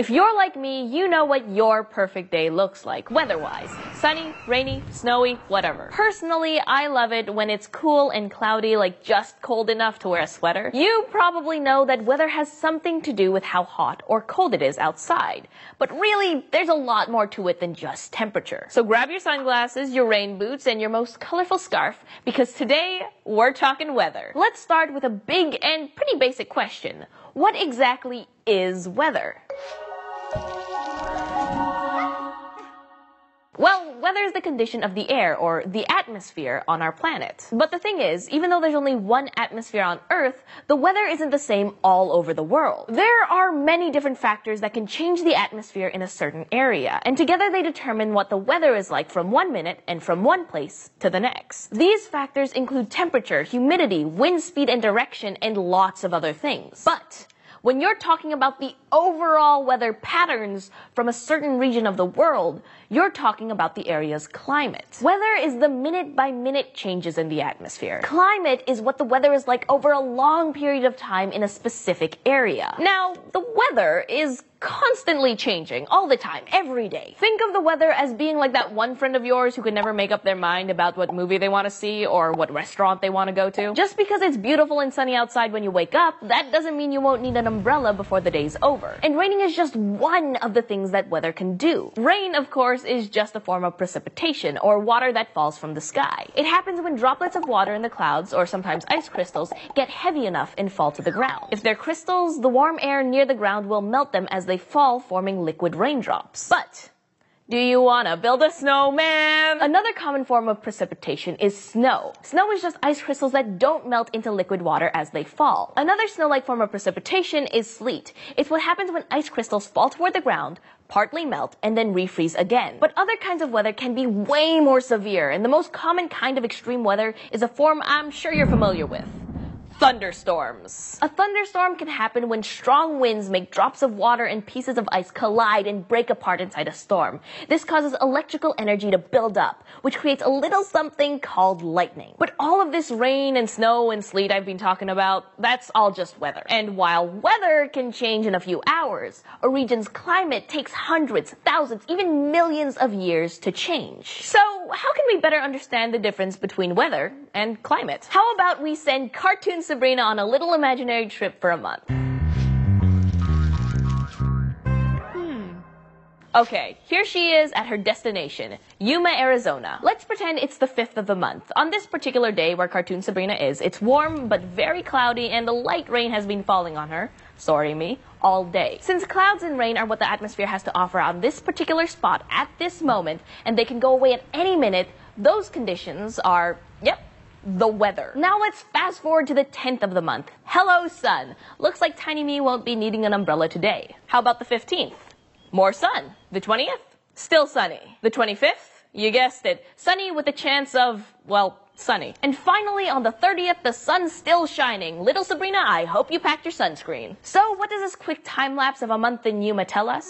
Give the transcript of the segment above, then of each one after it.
If you're like me, you know what your perfect day looks like, weather-wise. Sunny, rainy, snowy, whatever. Personally, I love it when it's cool and cloudy, like just cold enough to wear a sweater. You probably know that weather has something to do with how hot or cold it is outside. But really, there's a lot more to it than just temperature. So grab your sunglasses, your rain boots, and your most colorful scarf, because today, we're talking weather. Let's start with a big and pretty basic question. What exactly is weather? Well, weather is the condition of the air or the atmosphere on our planet. But the thing is, even though there's only one atmosphere on Earth, the weather isn't the same all over the world. There are many different factors that can change the atmosphere in a certain area, and together they determine what the weather is like from one minute and from one place to the next. These factors include temperature, humidity, wind speed and direction, and lots of other things. But when you're talking about the overall weather patterns from a certain region of the world, you're talking about the area's climate. Weather is the minute by minute changes in the atmosphere. Climate is what the weather is like over a long period of time in a specific area. Now, the weather is constantly changing all the time, every day. Think of the weather as being like that one friend of yours who can never make up their mind about what movie they want to see or what restaurant they want to go to. Just because it's beautiful and sunny outside when you wake up, that doesn't mean you won't need an umbrella before the day's over. And raining is just one of the things that weather can do. Rain, of course, is just a form of precipitation or water that falls from the sky. It happens when droplets of water in the clouds or sometimes ice crystals get heavy enough and fall to the ground. If they're crystals, the warm air near the ground will melt them as they fall, forming liquid raindrops. But do you wanna build a snowman? Another common form of precipitation is snow. Snow is just ice crystals that don't melt into liquid water as they fall. Another snow-like form of precipitation is sleet. It's what happens when ice crystals fall toward the ground, partly melt, and then refreeze again. But other kinds of weather can be way more severe, and the most common kind of extreme weather is a form I'm sure you're familiar with thunderstorms. A thunderstorm can happen when strong winds make drops of water and pieces of ice collide and break apart inside a storm. This causes electrical energy to build up, which creates a little something called lightning. But all of this rain and snow and sleet I've been talking about, that's all just weather. And while weather can change in a few hours, a region's climate takes hundreds, thousands, even millions of years to change. So how can we better understand the difference between weather and climate? How about we send cartoon Sabrina on a little imaginary trip for a month? Hmm. Okay, here she is at her destination, Yuma, Arizona. Let's pretend it's the 5th of the month. On this particular day where Cartoon Sabrina is, it's warm but very cloudy and the light rain has been falling on her sorry me, all day. Since clouds and rain are what the atmosphere has to offer on this particular spot at this moment, and they can go away at any minute, those conditions are, yep, the weather. Now let's fast forward to the 10th of the month. Hello, sun. Looks like Tiny Me won't be needing an umbrella today. How about the 15th? More sun. The 20th? Still sunny. The 25th? You guessed it. Sunny with a chance of, well, sunny. And finally, on the 30th, the sun's still shining. Little Sabrina, I hope you packed your sunscreen. So what does this quick time lapse of a month in Yuma tell us?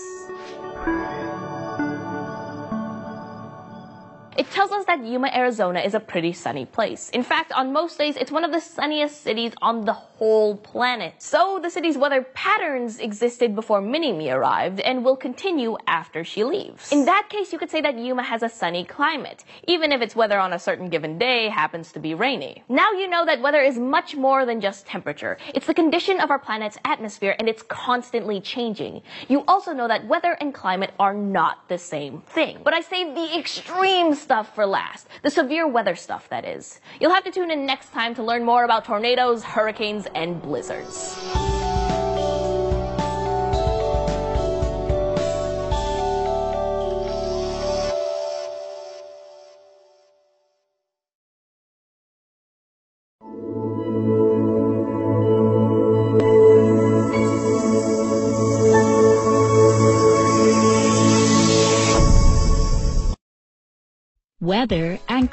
It tells us that Yuma, Arizona is a pretty sunny place. In fact, on most days, it's one of the sunniest cities on the whole planet. So the city's weather patterns existed before Mini-Me arrived and will continue after she leaves. In that case, you could say that Yuma has a sunny climate, even if its weather on a certain given day happens to be rainy. Now you know that weather is much more than just temperature. It's the condition of our planet's atmosphere and it's constantly changing. You also know that weather and climate are not the same thing. But I saved the extreme stuff for last. The severe weather stuff, that is. You'll have to tune in next time to learn more about tornadoes, hurricanes, and blizzards.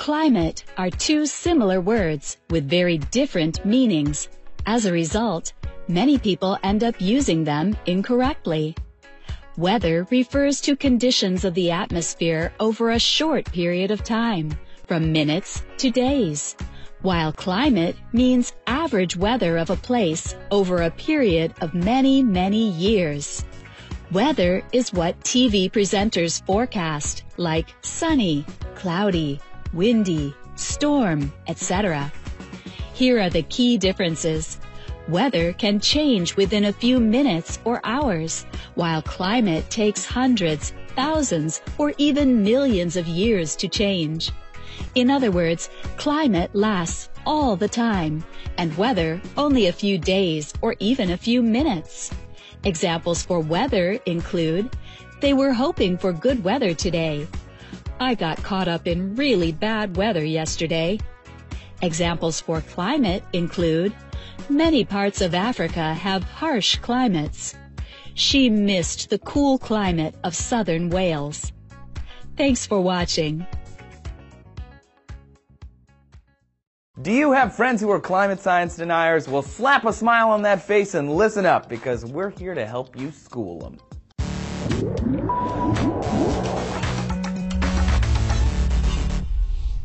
Climate are two similar words with very different meanings. As a result, many people end up using them incorrectly. Weather refers to conditions of the atmosphere over a short period of time, from minutes to days, while climate means average weather of a place over a period of many, many years. Weather is what TV presenters forecast, like sunny, cloudy, windy, storm, etc. Here are the key differences. Weather can change within a few minutes or hours, while climate takes hundreds, thousands, or even millions of years to change. In other words, climate lasts all the time, and weather only a few days or even a few minutes. Examples for weather include, they were hoping for good weather today. I got caught up in really bad weather yesterday. Examples for climate include, many parts of Africa have harsh climates. She missed the cool climate of southern Wales. Thanks for watching. Do you have friends who are climate science deniers? Well, slap a smile on that face and listen up because we're here to help you school them.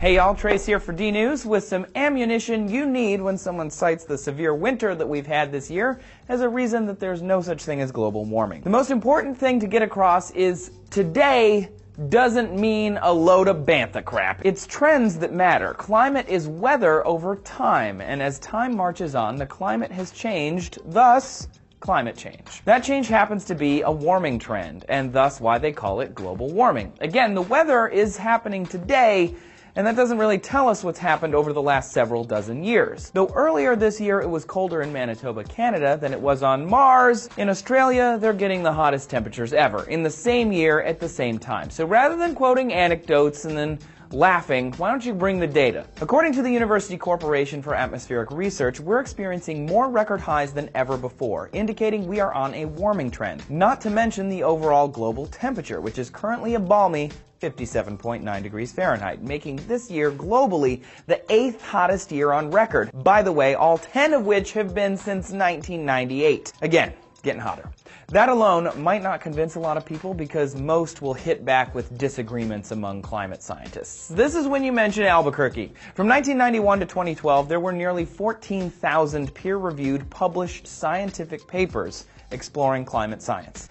Hey y'all, Trace here for D News with some ammunition you need when someone cites the severe winter that we've had this year as a reason that there's no such thing as global warming. The most important thing to get across is today doesn't mean a load of bantha crap. It's trends that matter. Climate is weather over time, and as time marches on, the climate has changed, thus, climate change. That change happens to be a warming trend, and thus why they call it global warming. Again, the weather is happening today, and that doesn't really tell us what's happened over the last several dozen years. Though earlier this year it was colder in Manitoba, Canada than it was on Mars, in Australia they're getting the hottest temperatures ever in the same year at the same time. So rather than quoting anecdotes and then laughing, why don't you bring the data? According to the University Corporation for Atmospheric Research, we're experiencing more record highs than ever before, indicating we are on a warming trend. Not to mention the overall global temperature, which is currently a balmy 57.9 degrees Fahrenheit, making this year globally the eighth hottest year on record. By the way, all 10 of which have been since 1998. Again, getting hotter. That alone might not convince a lot of people because most will hit back with disagreements among climate scientists. This is when you mention Albuquerque. From 1991 to 2012, there were nearly 14,000 peer-reviewed published scientific papers exploring climate science.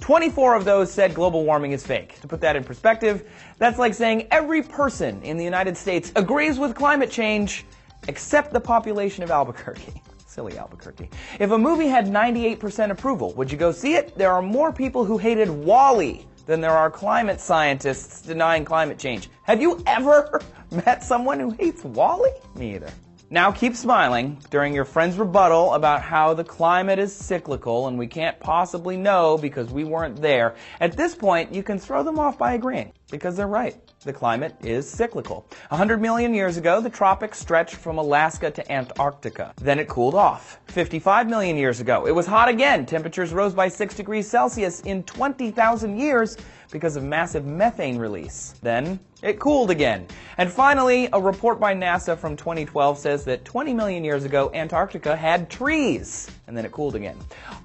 24 of those said global warming is fake. To put that in perspective, that's like saying every person in the United States agrees with climate change except the population of Albuquerque. Silly Albuquerque. If a movie had 98% approval, would you go see it? There are more people who hated WALL-E than there are climate scientists denying climate change. Have you ever met someone who hates WALL-E? Me either. Now keep smiling during your friend's rebuttal about how the climate is cyclical and we can't possibly know because we weren't there. At this point, you can throw them off by agreeing because they're right. The climate is cyclical. 100 million years ago, the tropics stretched from Alaska to Antarctica. Then it cooled off. 55 million years ago, it was hot again. Temperatures rose by 6 degrees Celsius in 20,000 years because of massive methane release. Then it cooled again. And finally, a report by NASA from 2012 says that 20 million years ago, Antarctica had trees. And then it cooled again.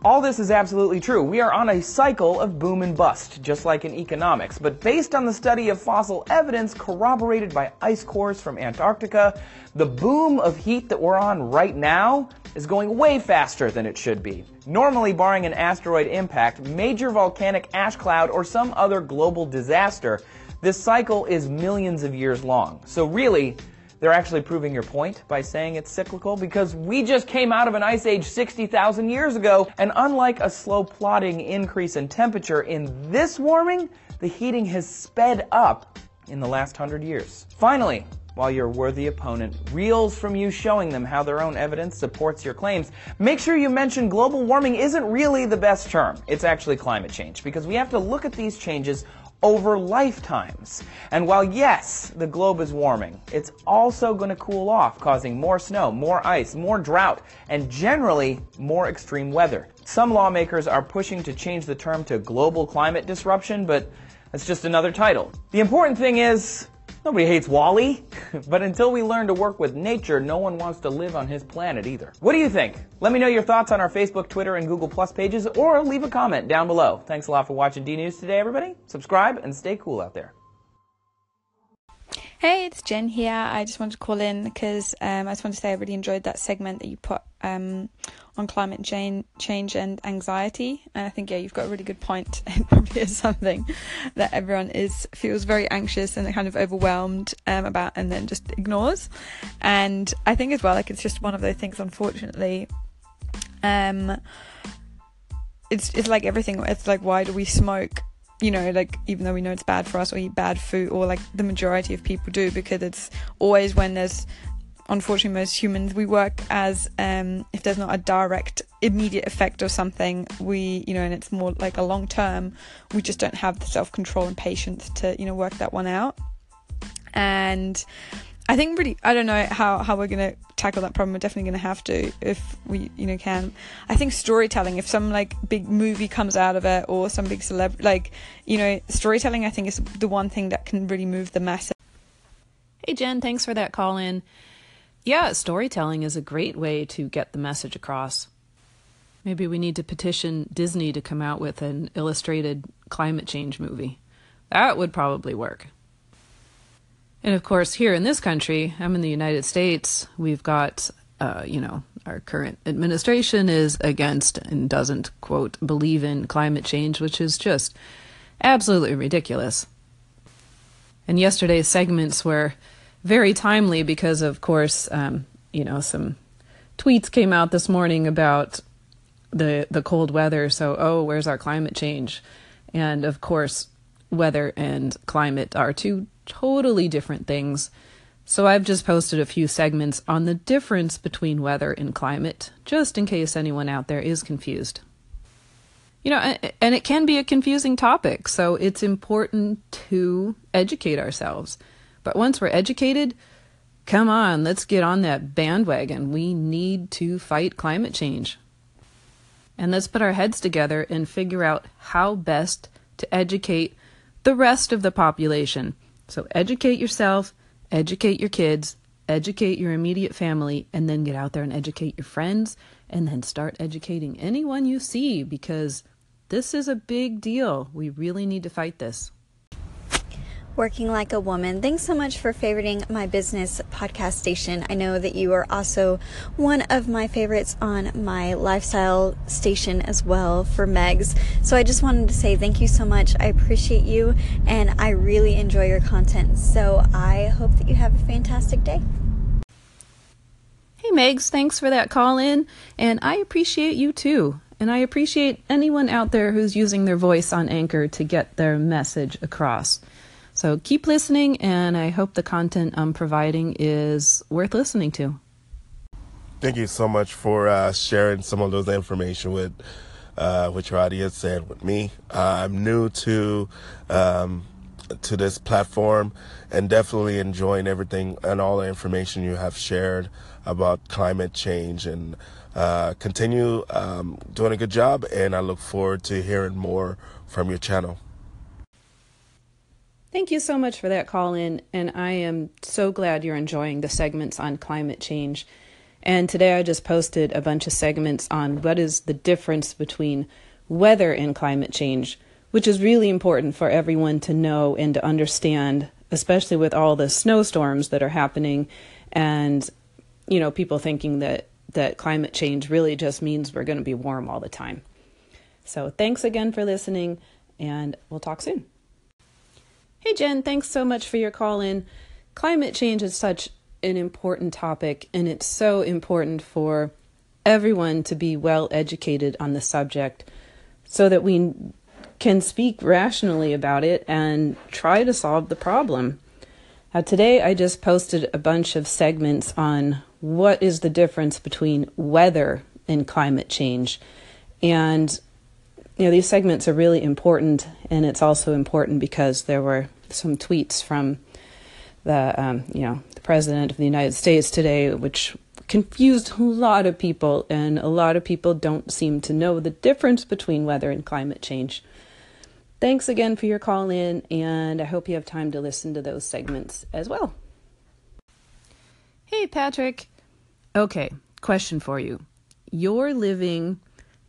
All this is absolutely true. We are on a cycle of boom and bust, just like in economics. But based on the study of fossil evidence corroborated by ice cores from Antarctica, the boom of heat that we're on right now is going way faster than it should be. Normally, barring an asteroid impact, major volcanic ash cloud, or some other global disaster, this cycle is millions of years long. So really, they're actually proving your point by saying it's cyclical because we just came out of an ice age 60,000 years ago, and unlike a slow plodding increase in temperature in this warming, the heating has sped up in the last hundred years. Finally, while your worthy opponent reels from you showing them how their own evidence supports your claims, make sure you mention global warming isn't really the best term. It's actually climate change because we have to look at these changes over lifetimes. And while yes, the globe is warming, it's also going to cool off, causing more snow, more ice, more drought, and generally more extreme weather. Some lawmakers are pushing to change the term to global climate disruption, but that's just another title. The important thing is, Nobody hates WALL-E, but until we learn to work with nature, no one wants to live on his planet either. What do you think? Let me know your thoughts on our Facebook, Twitter, and Google Plus pages, or leave a comment down below. Thanks a lot for watching D News today, everybody. Subscribe and stay cool out there. Hey, it's Jen here. I just wanted to call in because um, I just wanted to say I really enjoyed that segment that you put um, on climate change, and anxiety. And I think yeah, you've got a really good point. It probably is something that everyone is feels very anxious and kind of overwhelmed um, about, and then just ignores. And I think as well, like it's just one of those things. Unfortunately, um, it's it's like everything. It's like why do we smoke? you know, like even though we know it's bad for us or eat bad food, or like the majority of people do, because it's always when there's unfortunately most humans we work as um, if there's not a direct immediate effect of something we you know and it's more like a long term we just don't have the self-control and patience to you know work that one out. And i think really i don't know how, how we're going to tackle that problem. We're definitely going to have to if we you know can. I think storytelling if some like big movie comes out of it or some big celeb like you know storytelling i think is the one thing that can really move the message hey jen thanks for that call in yeah, storytelling is a great way to get the message across. Maybe we need to petition Disney to come out with an illustrated climate change movie. That would probably work. And of course, here in this country, I'm in the United States, we've got, uh, you know, our current administration is against and doesn't, quote, believe in climate change, which is just absolutely ridiculous. And yesterday's segments were very timely because, of course, um, you know, some tweets came out this morning about the the cold weather. So, oh, where's our climate change? And of course, weather and climate are two totally different things. So, I've just posted a few segments on the difference between weather and climate, just in case anyone out there is confused. You know, and it can be a confusing topic, so it's important to educate ourselves. But once we're educated, come on, let's get on that bandwagon. We need to fight climate change. And let's put our heads together and figure out how best to educate the rest of the population. So, educate yourself, educate your kids, educate your immediate family, and then get out there and educate your friends, and then start educating anyone you see because this is a big deal. We really need to fight this. Working Like a Woman. Thanks so much for favoriting my business podcast station. I know that you are also one of my favorites on my lifestyle station as well for Megs. So I just wanted to say thank you so much. I appreciate you and I really enjoy your content. So I hope that you have a fantastic day. Hey Megs, thanks for that call in and I appreciate you too. And I appreciate anyone out there who's using their voice on Anchor to get their message across. So keep listening, and I hope the content I'm providing is worth listening to. Thank you so much for uh, sharing some of those information with uh, with your audience and with me. Uh, I'm new to um, to this platform and definitely enjoying everything and all the information you have shared about climate change and uh, continue um, doing a good job. And I look forward to hearing more from your channel. Thank you so much for that call in, and I am so glad you're enjoying the segments on climate change. And today I just posted a bunch of segments on what is the difference between weather and climate change, which is really important for everyone to know and to understand, especially with all the snowstorms that are happening and you know people thinking that that climate change really just means we're going to be warm all the time. So thanks again for listening and we'll talk soon. Hey, Jen, thanks so much for your call in. Climate change is such an important topic, and it's so important for everyone to be well educated on the subject so that we can speak rationally about it and try to solve the problem. Now, today I just posted a bunch of segments on what is the difference between weather and climate change. And you know, these segments are really important, and it's also important because there were some tweets from the, um, you know, the president of the United States today, which confused a lot of people, and a lot of people don't seem to know the difference between weather and climate change. Thanks again for your call in, and I hope you have time to listen to those segments as well. Hey, Patrick. Okay, question for you. You're living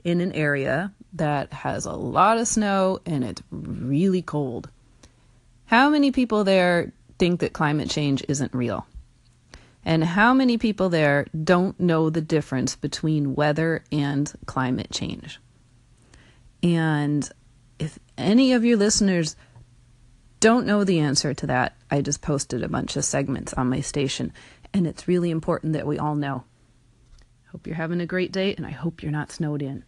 in an area that has a lot of snow and it's really cold. How many people there think that climate change isn't real? And how many people there don't know the difference between weather and climate change? And if any of your listeners don't know the answer to that, I just posted a bunch of segments on my station, and it's really important that we all know. Hope you're having a great day, and I hope you're not snowed in.